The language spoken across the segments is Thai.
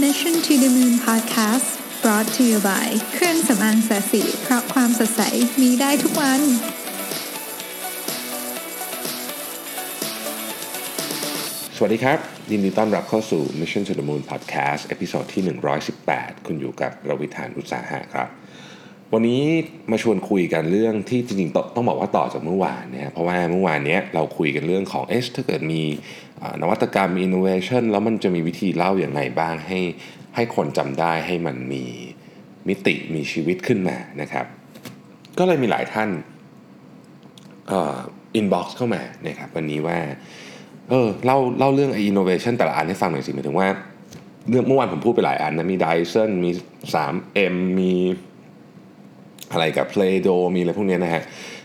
Mission to the Moon Podcast brought to you by เครื่องสำอางแสสีเพราะความสดใสมีได้ทุกวัน สวัสดีครับ ยินดีต้อนรับเข้าสู่ Mission to the Moon Podcast เอพิโซดที่ 118 คุณอยู่กับรวิธานอุตสาหะครับ วันนี้มาชวนคุยกันเรื่องที่จริงๆต้องบอกว่าต่อจากเมื่อวานเนี่ยเพราะว่าเมื่อวานเนี้ยเราคุยกันเรื่องของเอ๊ะถ้าเกิดมีนวัตกรรมมี innovation แล้วมันจะมีวิธีเล่าอย่างไรบ้างให้ให้คนจำได้ให้มันมีมิติมีชีวิตขึ้นมานะครับ ก็เลยมีหลายท่านเอ่อ inbox เข้ามานะครับวันนี้ว่าเออเล่าเล่าเรื่องไอ้ innovation แต่ละอันให้ฟังหน่อยสิหมายถึงว่าเรื่องเมื่อวานผมพูดไปหลายอันนะมี Dyson มี 3M มี อะไรกับ Play d o มีอะไรพวกนี้นะฮะ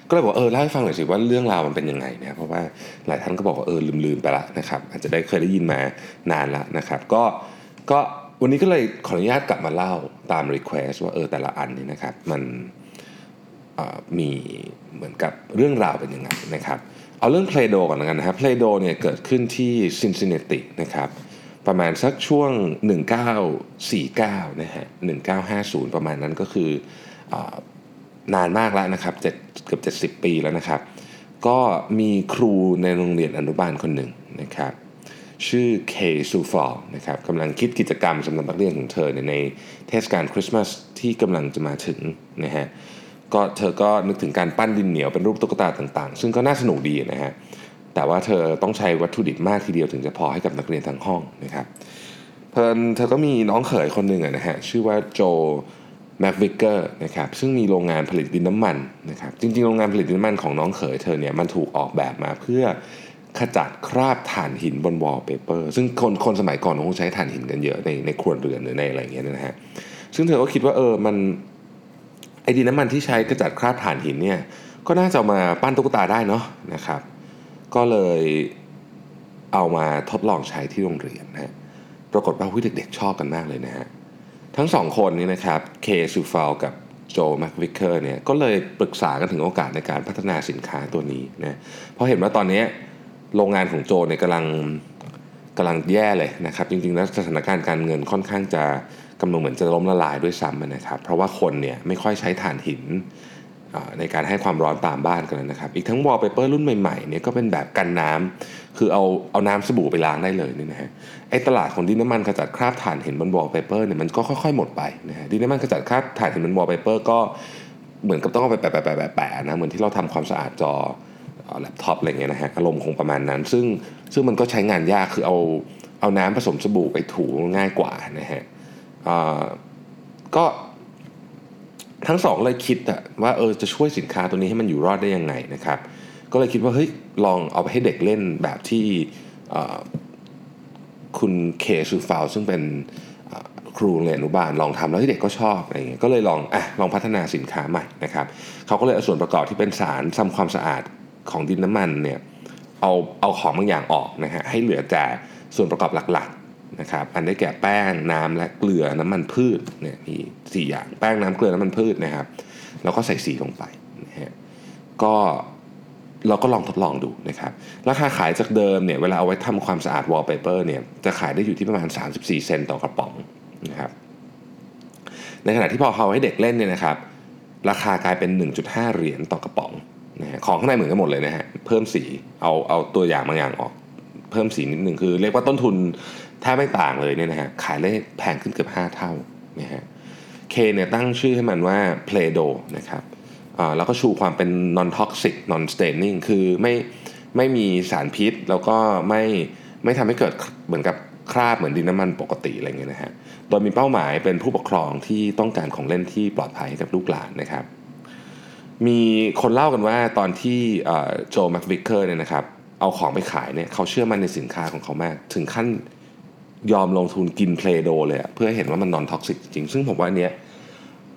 ก็เลยบอกเออเล่าให้ฟังหน่อยสิว่าเรื่องราวมันเป็นยังไงนะเพราะว่าหลายท่านก็บอกว่าเออลืมๆไปละนะครับอาจจะได้เคยได้ยินมานานละนะครับ ก็ก็วันนี้ก็เลยขออนุญาตกลับมาเล่าตาม request ว่าเออแต่ละอันนี้นะครับมันมีเหมือนกับเรื่องราวเป็นยังไงนะครับ เอาเรื่อง Play d o ก่อนกันนะครับ Play d o เนี่ยเกิดขึ้นที่ซินซินเนตินะครับประมาณสักช่วง 1949นะฮะ1950 ประมาณนั้นก็คืออ นานมากแล้วนะครับเจ็ดเกือบ70 ปีแล้วนะครับ ก็มีครูในโรงเรียนอนุบาลคนหนึ่งนะครับ ชื่อเคซูฟอลนะครับกำลังคิดกิจกรรมสำหรับนักเรียนของเธอในเทศกาลคริสต์มาสที่กำลังจะมาถึงนะฮะก็เธอก็นึกถึงการปั้นดินเหนียวเป็นรูปตุ๊กตาต่างๆ ซึ่งก็น่าสนุกดีนะฮะแต่ว่าเธอต้องใช้วัตถุดิบมากทีเดียวถึงจะพอให้กับนักเรียนทั้งห้องนะครับเผอิญเธอก็มีน้องเขยคนหนึ่งนะฮะชื่อว่า Joe McVicker นะครับซึ่งมีโรงงานผลิตดินน้ำมันนะครับจริงๆ โรงงานผลิตดินน้ำมันของน้องเขยเธอเนี่ยมันถูกออกแบบมาเพื่อขจัดคราบถ่านหินบนวอลเปเปอร์ซึ่งคนคนสมัยก่อนคงใช้ถ่านหินกันเยอะในในครัวเรือนหรือในอะไรอย่างเงี้ยนะฮะซึ่งเธอก็คิดว่าเออมันไอ้ดินน้ำมันที่ใช้กระจัดคราบถ่านหินเนี่ยก็น่าจะเอามาปั้นตุ๊กตาได้เนาะนะครับ ก็เลยเอามาทดลองใช้ที่โรงเรียนนะฮะปรากฏว่าเด็กๆชอบกันมากเลยนะฮะ ทั้งสองคนนี้นะครับเคซูฟาลกับโจแม็กวิกเกอร์เนี่ยก็เลยปรึกษากันถึงโอกาสในการพัฒนาสินค้าตัวนี้นะเพราะเห็นว่าตอนนี้โรงงานของโจเนี่ยกำลังกำลังแย่เลยนะครับ จริงๆแล้วสถานการณ์การเงินค่อนข้างจะกำลังเหมือนจะล้มละลายด้วยซ้ำนะครับ เพราะว่าคนเนี่ยไม่ค่อยใช้ถ่านหิน ในการให้ความร้อนตามบ้านกันนะครับ อีกทั้งวอลเปเปอร์รุ่นใหม่ๆเนี่ยก็เป็นแบบกันน้ำคือเอาเอาน้ำสบู่ไปล้างได้เลยนี่นะฮะไอ้ตลาดของดินน้ำมันขจัดคราบถ่านหินบนวอลเปเปอร์เนี่ยมันก็ค่อยๆหมดไปนะฮะดินน้ำมันขจัดคราบถ่านหินบนวอลเปเปอร์ก็เหมือนกับต้องเอาไปแปะๆๆๆนะเหมือนที่เราทำความสะอาดจอแล็ปท็อปอะไรเงี้ยนะฮะอารมณ์คงประมาณนั้น ซึ่งซึ่งมันก็ใช้งานยากคือเอาเอาน้ำผสมสบู่ไปถูง่ายกว่านะฮะก็ ทั้งสองเลยคิดอะว่าเออจะช่วยสินค้าตัวนี้ให้มันอยู่รอดได้ยังไงนะครับ ก็เลยคิดว่าเฮ้ยลองเอาไปให้เด็กเล่นแบบที่คุณเคซูฟาวซึ่งเป็นครูเรียนอนุบาลลองทำแล้วที่เด็กก็ชอบอะไรเงี้ยก็เลยลองอะลองพัฒนาสินค้าใหม่นะครับเขาก็เลยเอาส่วนประกอบที่เป็นสารทำความสะอาดของดินน้ำมันเนี่ยเอาเอาของบางอย่างออกนะฮะให้เหลือแต่ส่วนประกอบหลัก นะครับอันได้แก่แป้งน้ำและเกลือน้ำมันพืชเนี่ยมีสี่อย่างแป้งน้ำเกลือน้ำมันพืชนะครับ แล้วก็ใส่สีลงไปนะฮะก็เราก็ลองทดลองดูนะครับ ราคาขายจากเดิมเนี่ยเวลาเอาไว้ทำความสะอาดวอลเปเปอร์เนี่ยจะขายได้อยู่ที่ประมาณ 34 เซนต์ต่อกระป๋องนะครับในขณะที่พอเอาให้เด็กเล่นเนี่ยนะครับ ราคากลายเป็น 1.5 เหรียญต่อกระป๋องนะฮะของข้างในเหมือนกันหมดเลยนะฮะเพิ่มสีเอาเอาตัวอย่างบางอย่างออก เพิ่มสีนิดหนึ่งคือ เรียกว่าต้นทุน แทบไม่ต่างเลยเนี่ยนะฮะขายได้แพงขึ้นเกือบ 5 เท่านะฮะเคเนี่ยตั้งชื่อให้มันว่า Play d o นะครับแล้วก็ชูความเป็น non toxic non staining คือไม่ไม่มีสารพิษ แล้วก็ไม่ไม่ทำให้เกิดเหมือนกับคราบเหมือนดินน้ำมันปกติอะไรเงี้ยนะฮะ โดยมีเป้าหมายเป็นผู้ปกครองที่ต้องการของเล่นที่ปลอดภัยกับลูกหลานนะครับ มีคนเล่ากันว่าตอนที่ Joe McVicker เนี่ยนะครับเอาของไปขายเนี่ยเขาเชื่อมั่นในสินค้าของเขามาก ถึงขั้น ยอมลงทุนกิน Play-Doh เลยเพื่อเห็นว่ามัน non-toxic จริง ซึ่งผมว่าอันเนี้ย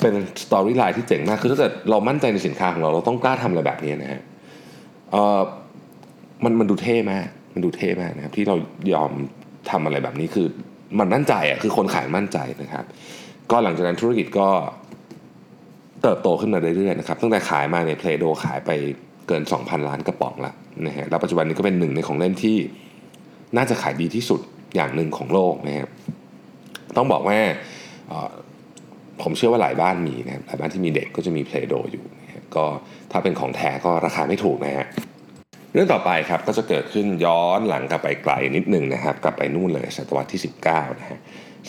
เป็น storyline ที่เจ๋งมาก คือถ้าเกิดเรามั่นใจในสินค้าของเรา เราต้องกล้าทำอะไรแบบนี้นะฮะเออมันมันดูเท่มาก มันดูเท่มากนะครับ ที่เรายอมทำอะไรแบบนี้คือมันมั่นใจอะคือคนขายมั่นใจนะครับ ก็หลังจากนั้นธุรกิจก็เติบโตขึ้นมาเรื่อยๆนะครับตั้งแต่ขายมาเนี่ยเพลโดขายไปเกิน 2,000 ล้านกระป๋องละนะฮะแล้วปัจจุบันนี้ก็เป็นหนึ่งในของเล่นที่น่าจะขายดีที่สุด อย่างหนึ่งของโลกนะครับต้องบอกว่าผมเชื่อว่าหลายบ้านมีนะครับหลายบ้านที่มีเด็กก็จะมีเพลโดอยู่นะก็ถ้าเป็นของแท้ก็ราคาไม่ถูกนะฮะเรื่องต่อไปครับก็จะเกิดขึ้นย้อนหลังกลับไปไกลนิดนึงนะครับกลับไปนู่นเลยศตวรรษที่ 19นะฮะ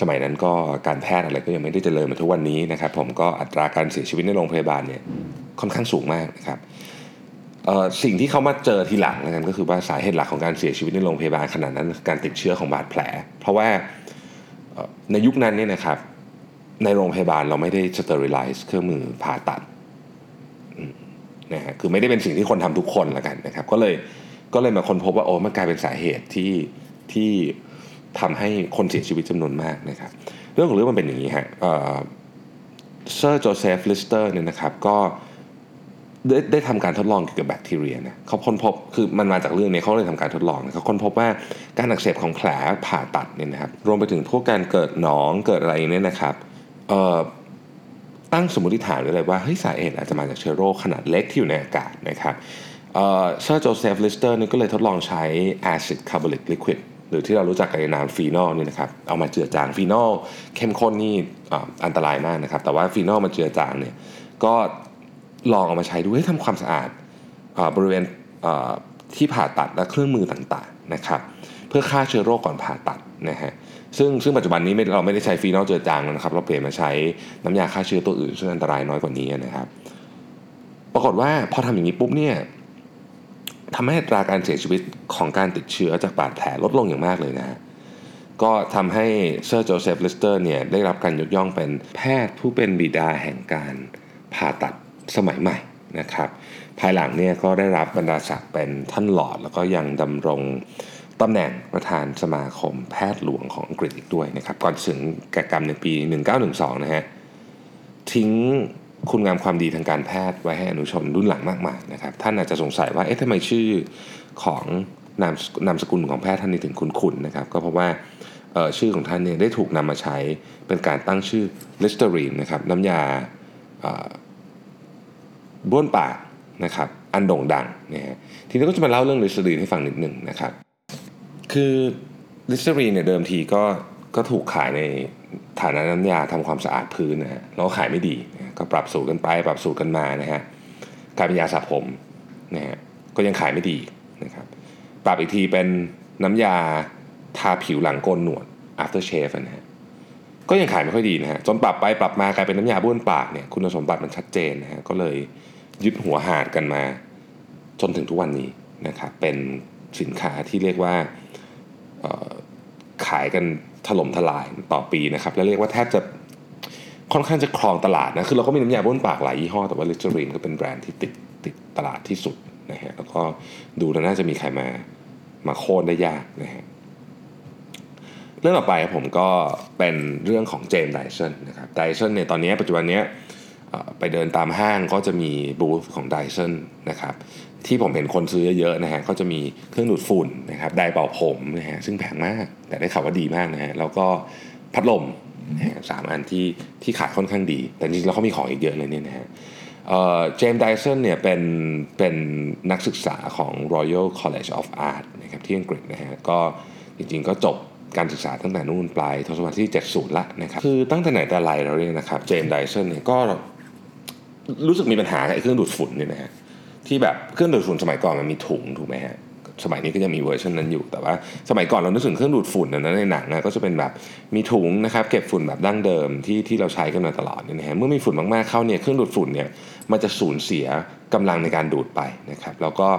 สมัยนั้นก็การแพทย์อะไรก็ยังไม่ได้เจริญมาทุกวันนี้นะครับ ผมก็อัตราการเสียชีวิตในโรงพยาบาลเนี่ยค่อนข้างสูงมากนะครับ สิ่งที่เขามาเจอทีหลังนะครับก็คือว่าสาเหตุหลักของการเสียชีวิตในโรงพยาบาลขนาดนั้นการติดเชื้อของบาดแผล เพราะว่าในยุคนั้นเนี่ยนะครับในโรงพยาบาลเราไม่ได้สเตอริไลซ์เครื่องมือผ่าตัดนะฮะคือไม่ได้เป็นสิ่งที่คนทำทุกคนละกันนะครับ ก็เลยก็เลยมาค้นพบว่าโอ้มันกลายเป็นสาเหตุที่ที่ทำให้คนเสียชีวิตจำนวนมากนะครับ เรื่องของเรื่องมันเป็นอย่างนี้ฮะเซอร์ Joseph Lister เนี่ยนะครับก็ ได้ได้ทำการทดลองเกี่ยวกับแบคทีเรียนะเขาค้นพบคือมันมาจากเรื่องนี้เขาเลยทำการทดลองเขาค้นพบว่าการอักเสบของแผลผ่าตัดเนี่ยนะครับรวมไปถึงพวกการเกิดหนองเกิดอะไรเนี่ยนะครับตั้งสมมติฐานไว้เลยว่าเฮ้ยสาเหตุอาจจะมาจากเชื้อโรคขนาดเล็กที่อยู่ในอากาศนะครับเซอร์โจเซฟลิสเตอร์นี่ก็เลยทดลองใช้ acid carbonic liquid หรือที่เรารู้จักกันในนามฟีนอลนี่นะครับเอามาเจือจางฟีนอลเข้มข้นนี่อันตรายมากนะครับแต่ว่าฟีนอลมาเจือจางเนี่ยก็ ลองเอามาใช้ดูให้ทำความสะอาดบริเวณที่ผ่าตัดและเครื่องมือต่างๆนะครับ เพื่อฆ่าเชื้อโรคก่อนผ่าตัดนะฮะซึ่งซึ่งปัจจุบันนี้เราไม่ได้ใช้ฟีนอลเจือจางแล้วนะครับ เราเปลี่ยนมาใช้น้ำยาฆ่าเชื้อตัวอื่นซึ่งอันตรายน้อยกว่านี้นะครับ ปรากฏว่าพอทำอย่างนี้ปุ๊บเนี่ยทำให้อัตราการเสียชีวิตของการติดเชื้อจากบาดแผลลดลงอย่างมากเลยนะฮะก็ทำให้เซอร์โจเซฟลิสเตอร์เนี่ยได้รับการยกย่องเป็นแพทย์ผู้เป็นบิดาแห่งการผ่าตัด สมัยใหม่นะครับภายหลังเนี่ยก็ได้รับบรรดาศักดิ์เป็นท่านลอร์ด แล้วก็ยังดำรงตำแหน่งประธานสมาคมแพทย์หลวงของอังกฤษอีกด้วยนะครับ ก่อนถึงแก่กรรมในปี 1912 นะฮะ ทิ้งคุณงามความดีทางการแพทย์ไว้ให้อนุชนรุ่นหลังมากมายนะครับ ท่านอาจจะสงสัยว่า เอ๊ะทำไมชื่อของนามนามสกุลของแพทย์ท่านนี้ถึงคุ้นๆนะครับ ก็เพราะว่าชื่อของท่านเนี่ยได้ถูกนำมาใช้เป็นการตั้งชื่อลิสเตอรีนนะครับน้ำยา บ้วนปากนะครับอันโด่งดังนะฮะทีนี้ก็จะมาเล่าเรื่องลิสเตอรีนให้ฟังนิดหนึ่งนะครับ คือลิสเตอรีนเนี่ยเดิมทีก็ก็ถูกขายในฐานะน้ำยาทำความสะอาดพื้นนะฮะแล้วขายไม่ดีก็ปรับสูตรกันไปปรับสูตรกันมานะฮะกลายเป็นยาสระผมนะฮะก็ยังขายไม่ดีนะครับปรับอีกทีเป็นน้ำยาทาผิวหลังโกนหนวด after shave นะฮะก็ยังขายไม่ค่อยดีนะฮะจนปรับไปปรับมากลายเป็นน้ำยาบ้วนปากเนี่ยคุณสมบัติมันชัดเจนนะฮะก็เลย ยึดหัวหาดกันมาจนถึงทุกวันนี้นะครับเป็นสินค้าที่เรียกว่าขายกันถล่มทลายต่อปีนะครับ แล้วเรียกว่าแทบจะค่อนข้างจะครองตลาดนะคือเราก็มีน้ำยาบ้วนปากหลายยี่ห้อ แต่ว่าลิสเตอรีนก็เป็นแบรนด์ที่ติดติดตลาดที่สุดนะฮะแล้วก็ดูแล้วน่าจะมีใครมามาโค่นได้ยากนะฮะเรื่องต่อไปผมก็เป็นเรื่องของเจมส์ไดสันนะครับไดสันเนี่ยตอนนี้ปัจจุบันนี้ ไปเดินตามห้างก็จะมีบูธของไดสันนะครับที่ผมเห็นคนซื้อเยอะๆนะฮะก็จะมีเครื่องดูดฝุ่นนะครับไดเป่าผมนะฮะซึ่งแพงมาก แต่ได้ข่าวว่าดีมากนะฮะแล้วก็พัดลมนะฮะสามอันที่ที่ขายค่อนข้างดี แต่จริงๆแล้วเขามีของอีกเยอะเลยเนี่ยนะฮะเจมส์ไดสันเนี่ยเป็นเป็นนักศึกษาของ Royal College of Art นะครับที่อังกฤษนะฮะก็จริงๆก็จบการศึกษาตั้งแต่นู่นปลายทศวรรษที่ 70 ละนะครับคือตั้งแต่ไหนแต่ไรเราเนี่ยนะครับเจมส์ไดสันเนี่ยก็ รู้สึกมีปัญหากับเครื่องดูดฝุ่นเนี่ยนะฮะที่แบบเครื่องดูดฝุ่นสมัยก่อนมันมีถุงถูกไหมฮะสมัยนี้ก็ยังมีเวอร์ชันนั้นอยู่ แต่ว่าสมัยก่อนเรานึกถึงเครื่องดูดฝุ่นนั้นในหนังนะก็จะเป็นแบบมีถุงนะครับเก็บฝุ่นแบบดั้งเดิมที่ที่เราใช้กันมาตลอดเนี่ยนะฮะเมื่อมีฝุ่นมากๆเข้าเนี่ยเครื่องดูดฝุ่นเนี่ยมันจะสูญเสียกำลังในการดูดไปนะครับ แล้วก็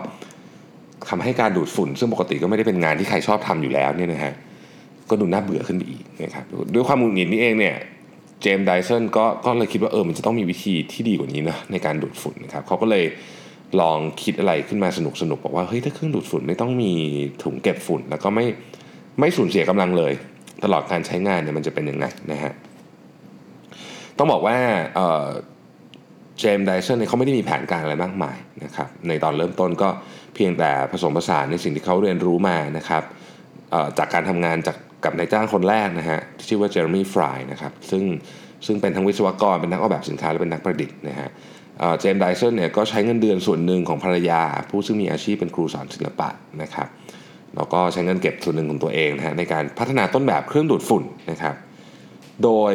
ทำให้การดูดฝุ่น ซึ่งปกติก็ไม่ได้เป็นงานที่ใครชอบทำอยู่แล้วเนี่ยนะฮะก็ดูน่าเบื่อขึ้นไปอีกนะครับด้วยความหงุดหงิดนี้เองเนี่ย เจมส์ไดสันก็ก็เลยคิดว่าเออมันจะต้องมีวิธีที่ดีกว่านี้นะในการดูดฝุ่นนะครับเขาก็เลยลองคิดอะไรขึ้นมาสนุกสนุกบอกว่าเฮ้ยถ้าเครื่องดูดฝุ่นไม่ต้องมีถุงเก็บฝุ่น แล้วก็ไม่ไม่สูญเสียกำลังเลย ตลอดการใช้งานเนี่ยมันจะเป็นยังไงนะฮะต้องบอกว่าเจมส์ไดสันเนี่ยเขาไม่ได้มีแผนการอะไรมากมายนะครับในตอนเริ่มต้นก็เพียงแต่ผสมผสานในสิ่งที่เขาเรียนรู้มานะครับจากการทำงานจาก กับนายจ้างคนแรกนะฮะที่ชื่อว่าเจอร์มี่ฟรายนะครับซึ่งซึ่งเป็นทั้งวิศวกรเป็นนักออกแบบสินค้าและเป็นนักประดิษฐ์นะฮะเจมส์ไดเซนเนี่ยก็ใช้เงินเดือนส่วนหนึ่งของภรรยา ผู้ซึ่งมีอาชีพเป็นครูสอนศิลปะนะครับแล้วก็ใช้เงินเก็บส่วนหนึ่งของตัวเองนะฮะในการพัฒนาต้นแบบเครื่องดูดฝุ่นนะครับโดย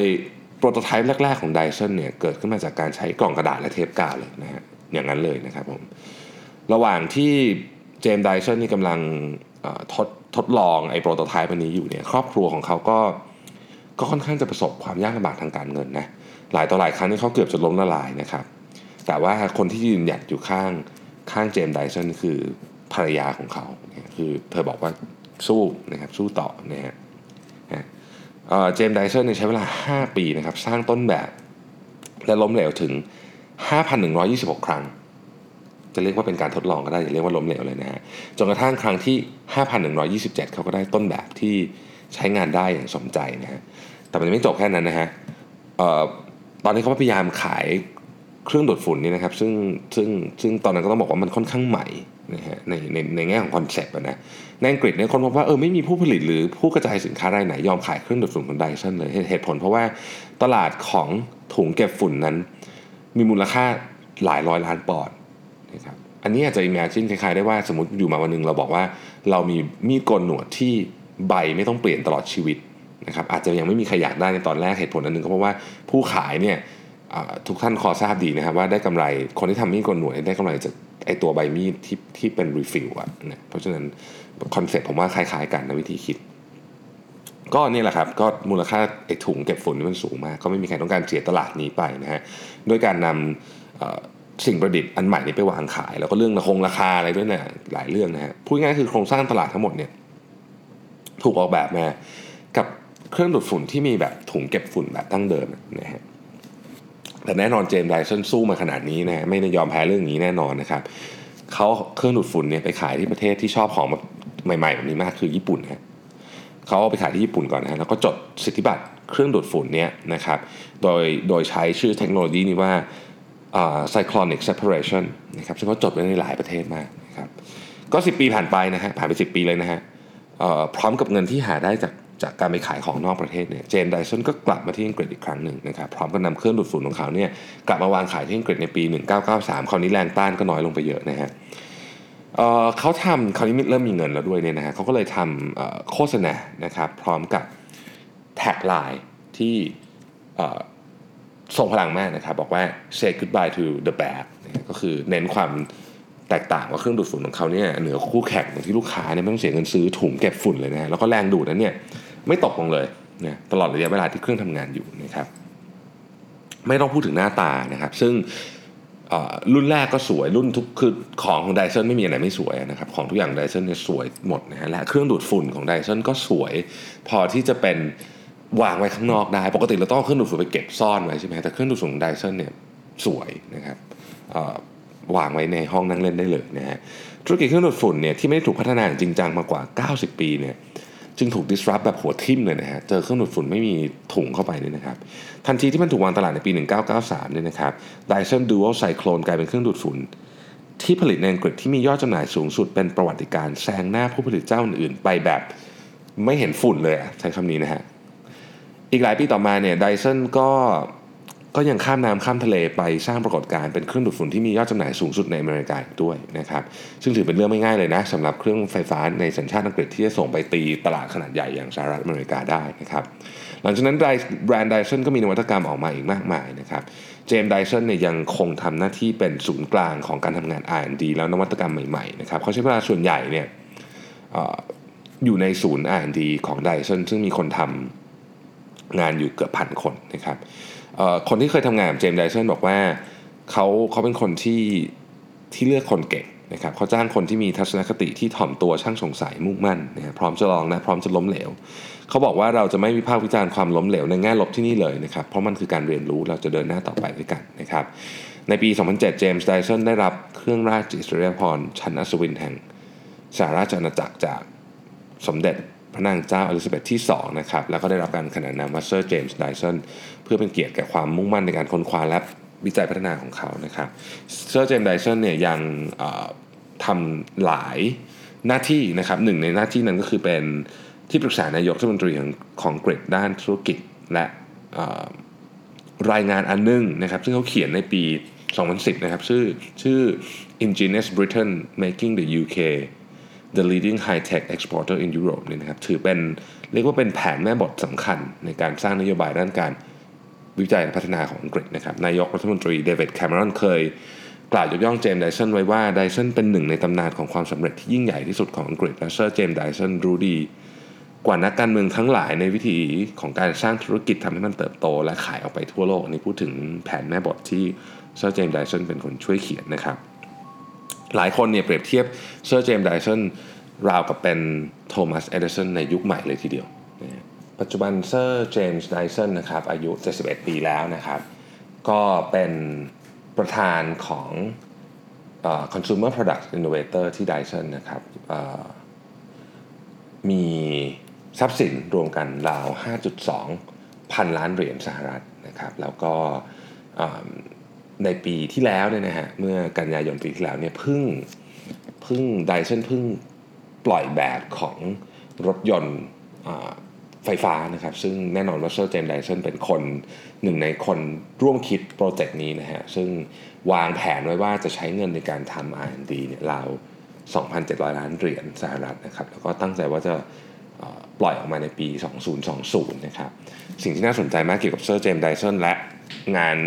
โปรโตไทป์แรก ๆ ของ Dyson เนี่ยเกิดขึ้นมาจากการใช้กล่องกระดาษและเทปกาวเลยนะฮะอย่างนั้นเลยนะครับผมระหว่างที่เจมส์ไดสันนี่กำลัง ทดทดลองไอ้โปรโตไทป์อันนี้อยู่เนี่ยครอบครัวของเขาก็ก็ค่อนข้างจะประสบความยากลำบากทางการเงินนะหลายต่อหลายครั้งที่เขาเกือบจะล้มละลายนะครับ แต่ว่าคนที่ยืนหยัดอยู่ข้างข้างเจมส์ไดสันคือภรรยาของเขาคือเธอบอกว่าสู้นะครับสู้ต่อนะฮะเจมส์ไดสันใช้เวลา 5 ปีนะครับ สร้างต้นแบบ และล้มเหลวถึง 5,126 ครั้ง จะเรียกว่าเป็นการทดลองก็ได้จะเรียกว่าล้มเหลวเลยนะฮะจนกระทั่งครั้งที่ 5,127 เขาก็ได้ต้นแบบที่ใช้งานได้อย่างสมใจนะฮะแต่มันไม่จบแค่นั้นนะฮะตอนนี้เขาพยายามขายเครื่องดูดฝุ่นนี่นะครับซึ่งซึ่งซึ่งตอนนั้นก็ต้องบอกว่ามันค่อนข้างใหม่นะฮะในในในแง่ของคอนเซปต์นะในอังกฤษเนี่ยคนพบว่าเออไม่มีผู้ผลิตหรือผู้กระจายสินค้ารายไหนยอมขายเครื่องดูดฝุ่นของไดสันเลยเหตุผลเพราะว่าตลาดของถุงเก็บฝุ่นนั้น มีมูลค่าหลายร้อยล้านปอนด์ อันนี้อาจจะ imagine คล้ายๆได้ว่าสมมติอยู่มาวันนึงเราบอกว่าเรามีมีดโกนหนวดที่ใบไม่ต้องเปลี่ยนตลอดชีวิตนะครับอาจจะยังไม่มีใครอยากได้ในตอนแรกเหตุผลอันหนึ่งก็เพราะว่าผู้ขายเนี่ยทุกท่านก็ทราบดีนะครับว่าได้กำไรคนที่ทำมีดโกนหนวดได้กำไรจากไอตัวใบมีดที่ที่เป็น refill อะนะเพราะฉะนั้นคอนเซ็ปต์ผมว่าคล้ายๆกันนะวิธีคิด ก็นี่แหละครับก็มูลค่าไอถุงเก็บฝุ่นนี่มันสูงมาก ก็ไม่มีใครต้องการเสียตลาดนี้ไปนะฮะด้วยการนำ สิ่งประดิษฐ์อันใหม่นี้ไปวางขาย แล้วก็เรื่องราคงราคาอะไรด้วยนะหลายเรื่องนะฮะพูดง่ายคือโครงสร้างตลาดทั้งหมดเนี่ยถูกออกแบบมากับเครื่องดูดฝุ่นที่มีแบบถุงเก็บฝุ่นแบบตั้งเดิมนะฮะแต่แน่นอนเจมส์ไดสันสู้มาขนาดนี้นะไม่ได้ยอมแพ้เรื่องนี้แน่นอนนะครับเขาเครื่องดูดฝุ่นเนี่ยไปขายที่ประเทศที่ชอบของใหม่ๆแบบนี้มากคือญี่ปุ่นฮะเขาเอาไปขายที่ญี่ปุ่นก่อนนะแล้วก็จดสิทธิบัตรเครื่องดูดฝุ่นเนี่ยนะครับโดยโดยใช้ชื่อเทคโนโลยีนี้ว่า cyclonic separation นะครับซึ่งเขาจดไว้ในหลายประเทศมากนะครับก็ 10 ปีผ่านไปนะฮะผ่านไป 10 ปีเลยนะฮะพร้อมกับเงินที่หาได้จากจากการไปขายของนอกประเทศเนี่ยเจมส์ไดสันก็กลับมาที่อังกฤษอีกครั้งหนึ่งนะครับพร้อมกับนำเครื่องดูดฝุ่นของเขาเนี่ยกลับมาวางขายที่อังกฤษในปี 1993 คราวนี้แรงต้านก็น้อยลงไปเยอะนะฮะเขาทำคราวนี้เริ่มมีเงินแล้วด้วยเนี่ยนะฮะเขาก็เลยทำโฆษณานะครับพร้อมกับแท็กไลน์ที่ ส่งพลังมากนะครับ บอกว่า say goodbye to the bad ก็คือเน้นความแตกต่างว่าเครื่องดูดฝุ่นของเขาเนี่ยเหนือคู่แข่งที่ลูกค้าเนี่ยไม่ต้องเสียเงินซื้อถุงเก็บฝุ่นเลยนะแล้วก็แรงดูดนั้นเนี่ยไม่ตกลงเลยนะตลอดระยะเวลาที่เครื่องทำงานอยู่นะครับ ไม่ต้องพูดถึงหน้าตานะครับ ซึ่งรุ่นแรกก็สวยรุ่นทุกคือของของไดเซนไม่มีอะไรไม่สวยนะครับ ของทุกอย่างไดเซนเนี่ยสวยหมดนะฮะและเครื่องดูดฝุ่นของไดเซนก็สวย พอที่จะเป็น วางไว้ข้างนอกได้ ปกติเราต้องเครื่องดูดฝุ่นไปเก็บซ่อนไว้ใช่ไหมแต่เครื่องดูดฝุ่นไดเซนเนี่ยสวยนะครับวางไว้ในห้องนั่งเล่นได้เลยนะฮะธุรกิจเครื่องดูดฝุ่นเนี่ยที่ไม่ได้ถูกพัฒนาอย่างจริงจังมากว่า 90 ปีเนี่ยจึงถูก disrupt แบบหัวทิ่มเลยนะฮะ เจอเครื่องดูดฝุ่นไม่มีถุงเข้าไปเนี่ยนะครับ ทันทีที่มันถูกวางตลาดในปี 1993 เนี่ยนะครับ Dyson Dual Cyclone กลายเป็นเครื่องดูดฝุ่น ที่ผลิตในอังกฤษที่มียอดจำหน่ายสูงสุดเป็นประวัติการแซงหน้าผู้ผลิตเจ้าอื่นไปแบบไม่เห็นฝุ่นเลยใช้คำนี้นะฮะ อีกหลายปีต่อมาเนี่ยไดสันก็ก็ยังข้ามน้ำข้ามทะเลไปสร้างปรากฏการณ์เป็นเครื่องดูดฝุ่นที่มียอดจำหน่ายสูงสุดในอเมริกาด้วยนะครับซึ่งถือเป็นเรื่องไม่ง่ายเลยนะสำหรับเครื่องไฟฟ้าในสัญชาติอังกฤษที่จะส่งไปตีตลาดขนาดใหญ่อย่างสหรัฐอเมริกาได้นะครับหลังจากนั้นแบรนด์ไดสันก็มีนวัตกรรมออกมาอีกมากมายนะครับเจมส์ไดสันเนี่ยยังคงทำหน้าที่เป็นศูนย์กลางของการทำงาน R&D แล้วนวัตกรรมใหม่ๆนะครับเขาใช้เวลาส่วนใหญ่เนี่ยอยู่ในศูนย์ R&D ของไดสันซึ่งมีคนทำ งานอยู่เกือบพันคนนะครับคนที่เคยทำงานกับเจมส์ไดสันบอกว่าเขาเขาเป็นคนที่ที่เลือกคนเก่งนะครับเขาจ้างคนที่มีทัศนคติที่ถ่อมตัวช่างสงสัยมุ่งมั่นนะพร้อมจะลองนะพร้อมจะล้มเหลวเขาบอกว่าเราจะไม่วิพากษ์วิจารณ์ความล้มเหลวในแง่ลบที่นี่เลยนะครับเพราะมันคือการเรียนรู้เราจะเดินหน้าต่อไปด้วยกันนะครับในปี 2007 เจมส์ไดสันได้รับเครื่องราชอิสริยาภรณ์ชั้นอัศวินแห่งสหราชอาณาจักรจากสมเด็จ พระนางเจ้าอลิซาเบธที่2นะครับแล้วก็ได้รับการขนานนามว่าเซอร์เจมส์ไดสันเพื่อเป็นเกียรติแก่ความมุ่งมั่นในการค้นคว้าและวิจัยพัฒนาของเขานะครับเซอร์เจมส์ไดสันเนี่ยยังทำหลายหน้าที่นะครับหนึ่งในหน้าที่นั้นก็คือเป็นที่ปรึกษานายกรัฐมนตรีของของกรีกด้านธุรกิจและรายงานอันนึงนะครับซึ่งเขาเขียนในปี 2010 นะครับชื่อชื่อ Ingenious Britain Making the UK the leading high-tech exporter in Europe เนี่ยนะครับถือเป็นเรียกว่าเป็นแผนแม่บทสำคัญในการสร้างนโยบายด้านการวิจัยและพัฒนาของอังกฤษนะครับนายกรัฐมนตรีเดวิดแคมรอนเคยกล่าวยกย่องเจมส์ไดสันไว้ว่าไดสันเป็นหนึ่งในตำนานของความสำเร็จที่ยิ่งใหญ่ที่สุดของอังกฤษและเซอร์เจมส์ไดสันรู้ดี กว่านักการเมืองทั้งหลายในวิธีของการสร้างธุรกิจทำให้มันเติบโต และขายออกไปทั่วโลกอันนี้พูดถึงแผนแม่บทที่เซอร์เจมส์ไดสันเป็นคนช่วยเขียนนะครับ หลายคนเนี่ยเปรียบเทียบเซอร์เจมส์ไดสันราวกับเป็นโทมัสเอเดสันในยุคใหม่เลยทีเดียว ปัจจุบันเซอร์เจมส์ไดสันนะครับอายุ 71 ปีแล้วนะครับ ก็เป็นประธานของ consumer product innovator ที่ Dyson นะครับมีทรัพย์สินรวมกันราว 5.2 พันล้านเหรียญสหรัฐนะครับ แล้วก็ ในปีที่แล้วเนี่ยนะฮะเมื่อกันยายนปีที่แล้วเนี่ยพิ่งพิ่งไดสันพิ่งปล่อยแบบของรถยนต์ไฟฟ้านะครับซึ่งแน่นอนว่าเซอร์เจมส์ไดสันเป็นคนหนึ่งในคนร่วมคิดโปรเจกต์นี้นะฮะซึ่งวางแผนไว้ว่าจะใช้เงินในการทำ R&D เนี่ยราว 2,700 ล้านเหรียญสหรัฐนะครับแล้วก็ตั้งใจว่าจะปล่อยออกมาในปี 2020 นะครับ สิ่งที่น่าสนใจมากเกี่ยวกับเซอร์เจมส์ไดสันและงาน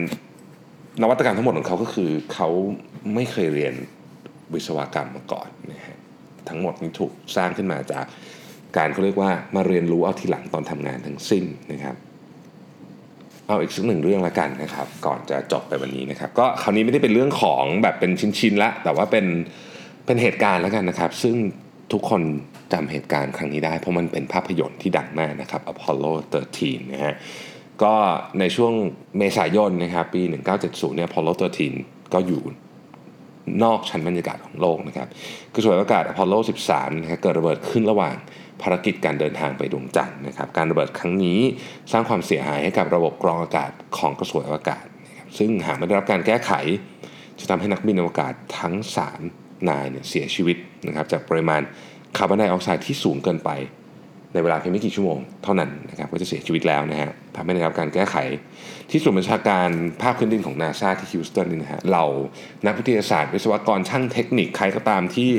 นวัตกรรมทั้งหมดของเขาก็คือเขาไม่เคยเรียนวิศวกรรมมาก่อนนะฮะทั้งหมดนี้ถูกสร้างขึ้นมาจากการเขาเรียกว่ามาเรียนรู้เอาทีหลังตอนทำงานทั้งสิ้นนะครับเอาอีกสักหนึ่งเรื่องละกันนะครับ ก่อนจะจบไปวันนี้นะครับ ก็คราวนี้ไม่ได้เป็นเรื่องของแบบเป็นชิ้นๆละ แต่ว่าเป็นเป็นเหตุการณ์แล้วกันนะครับ ซึ่งทุกคนจำเหตุการณ์ครั้งนี้ได้ เพราะมันเป็นภาพยนตร์ที่ดังมากนะครับ Apollo 13 นะฮะ ก็ในช่วงเมษายนนะครับปี 1970 เนี่ย Apollo 13ก็อยู่นอกชั้นบรรยากาศของโลกนะครับกระสวยอากาศ Apollo 13 นะครับเกิดระเบิดขึ้นระหว่างภารกิจการเดินทางไปดวงจันทร์นะครับ การระเบิดครั้งนี้สร้างความเสียหายให้กับระบบกรองอากาศของกระสวยอวกาศนะครับซึ่งหากไม่ได้รับการแก้ไข จะทำให้นักบินอวกาศทั้ง 3 นายเนี่ยเสียชีวิตนะครับจากปริมาณคาร์บอนไดออกไซด์ที่สูงเกินไป ในเวลาเพียงไม่กี่ชั่วโมงเท่านั้นนะครับก็จะเสียชีวิตแล้วนะฮะทำให้ได้รับการแก้ไข ที่ศูนย์บัญชาการภาคพื้นดินของนาซาที่ฮิวสตันนี่นะฮะเรานักวิทยาศาสตร์ วิศวกรช่างเทคนิคใครก็ตามที่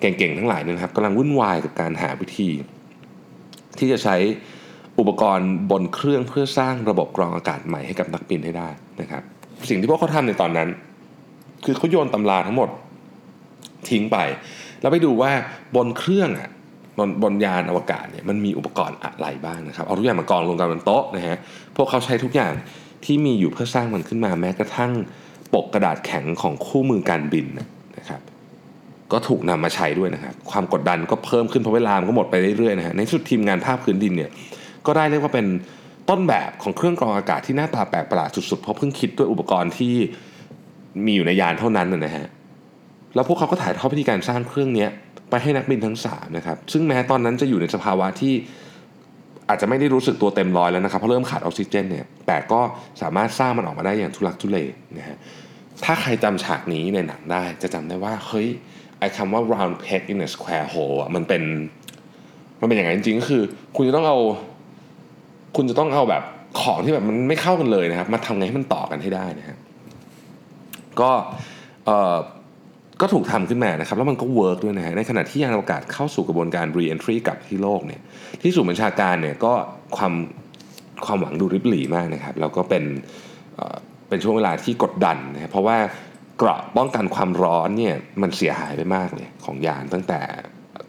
เก่งๆทั้งหลายนะครับกำลังวุ่นวายกับการหาวิธี ที่จะใช้อุปกรณ์บนเครื่องเพื่อสร้างระบบกรองอากาศใหม่ให้กับนักบินให้ได้นะครับ สิ่งที่พวกเขาทำในตอนนั้น คือเขาโยนตำราทั้งหมดทิ้งไป แล้วไปดูว่าบนเครื่องอะ บนบนยานอวกาศเนี่ยมันมีอุปกรณ์อะไรบ้างนะครับ เอาทุกอย่างมากองรวมกันบนโต๊ะนะฮะพวกเขาใช้ทุกอย่างที่มีอยู่เพื่อสร้างมันขึ้นมาแม้กระทั่งปกกระดาษแข็งของคู่มือการบินนะครับ ก็ถูกนำมาใช้ด้วยนะครับ ความกดดันก็เพิ่มขึ้นเพราะเวลามันก็หมดไปเรื่อยๆนะฮะในสุดทีมงานภาคพื้นดินเนี่ยก็ได้เรียกว่าเป็นต้นแบบของเครื่องกรองอากาศที่หน้าตาแปลกประหลาดสุดๆเพราะเพิ่งคิดด้วยอุปกรณ์ที่มีอยู่ในยานเท่านั้นนะฮะแล้วพวกเขาก็ถ่ายทอดวิธีการสร้างเครื่องนี้ ไปให้นักบินทั้ง3นะครับซึ่งแม้ตอนนั้นจะอยู่ในสภาวะที่อาจจะไม่ได้รู้สึกตัวเต็มร้อยแล้วนะครับเพราะเริ่มขาดออกซิเจนเนี่ยแต่ก็สามารถสร้างมันออกมาได้อย่างทุลักทุเลนะฮะถ้าใครจำฉากนี้ในหนังได้จะจำได้ว่าเฮ้ยไอ้คำว่า round peg in a square hole อะมันเป็นมันเป็นอย่างไรจริงๆก็คือ คุณจะต้องเอา คุณจะต้องเอาแบบของที่แบบมันไม่เข้ากันเลยนะครับ มาทำไงให้มันต่อกันให้ได้นะฮะก็เอ่อ ก็ถูกทำขึ้นมานะครับแล้วมันก็ work ด้วยนะฮะในขณะที่ยานอวกาศเข้าสู่กระบวนการ re-entry กลับที่โลกเนี่ยที่ศูนย์บัญชาการเนี่ยก็ความความหวังดูริบหรี่มากนะครับแล้วก็เป็นเป็นช่วงเวลาที่กดดันนะเพราะว่าเกราะป้องกันความร้อนเนี่ยมันเสียหายไปมากเลยของยานตั้งแต่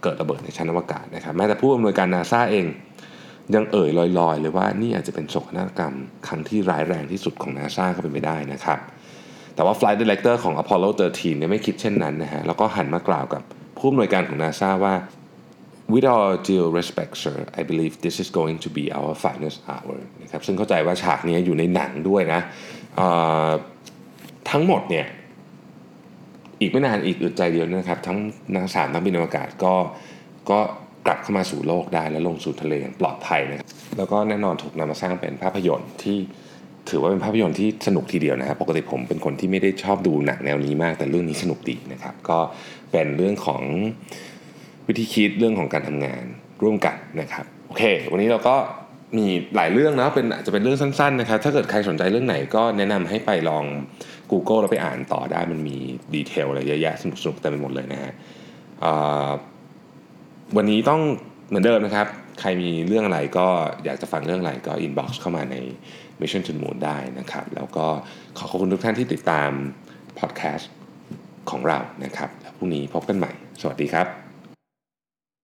เกิดระเบิดในชั้นอวกาศนะครับแม้แต่ผู้อำนวยการนาซาเองยังเอ่ยลอยๆเลยว่านี่อาจจะเป็นโศกนาฏกรรมครั้งที่ร้ายแรงที่สุดของนาซาก็เป็นไปได้นะครับ แต่ว่า Flight Director ของ Apollo 13เนี่ยไม่คิดเช่นนั้นนะฮะแล้วก็หันมากล่าวกับผู้อำนวยการของ NASA ว่า with all due respect sir I believe this is going to be our finest hour นะครับซึ่งเข้าใจว่าฉากนี้อยู่ในหนังด้วยนะทั้งหมดเนี่ยอีกไม่นานอีกอึดใจเดียวนะครับ ทั้งนางสามนักบินอวกาศก็ก็กลับเข้ามาสู่โลกได้และลงสู่ทะเลอย่างปลอดภัยนะครับแล้วก็แน่นอนถูกนำมาสร้างเป็นภาพยนตร์ที่ ถือว่าเป็นภาพยนตร์ที่สนุกทีเดียวนะครับ ปกติผมเป็นคนที่ไม่ได้ชอบดูหนังแนวนี้มาก แต่เรื่องนี้สนุกดีนะครับ ก็เป็นเรื่องของวิธีคิดเรื่องของการทำงานร่วมกันนะครับโอเค วันนี้เราก็มีหลายเรื่องนะเป็นอาจจะเป็นเรื่องสั้นๆนะครับถ้าเกิดใครสนใจเรื่องไหนก็แนะนำให้ไปลอง Google แล้วไปอ่านต่อได้มันมีดีเทลอะไรเยอะแยะสนุกๆเต็มไปหมดเลยนะฮะวันนี้ต้องเหมือนเดิมนะครับ ใครมีเรื่องอะไรก็อยากจะฟังเรื่องอะไรก็ inbox เข้ามาใน Mission to the Moon ได้นะครับ แล้วก็ขอขอบคุณทุกท่านที่ติดตามพอดแคสต์ของเรานะครับแล้วพรุ่งนี้พบกันใหม่ สวัสดีครับ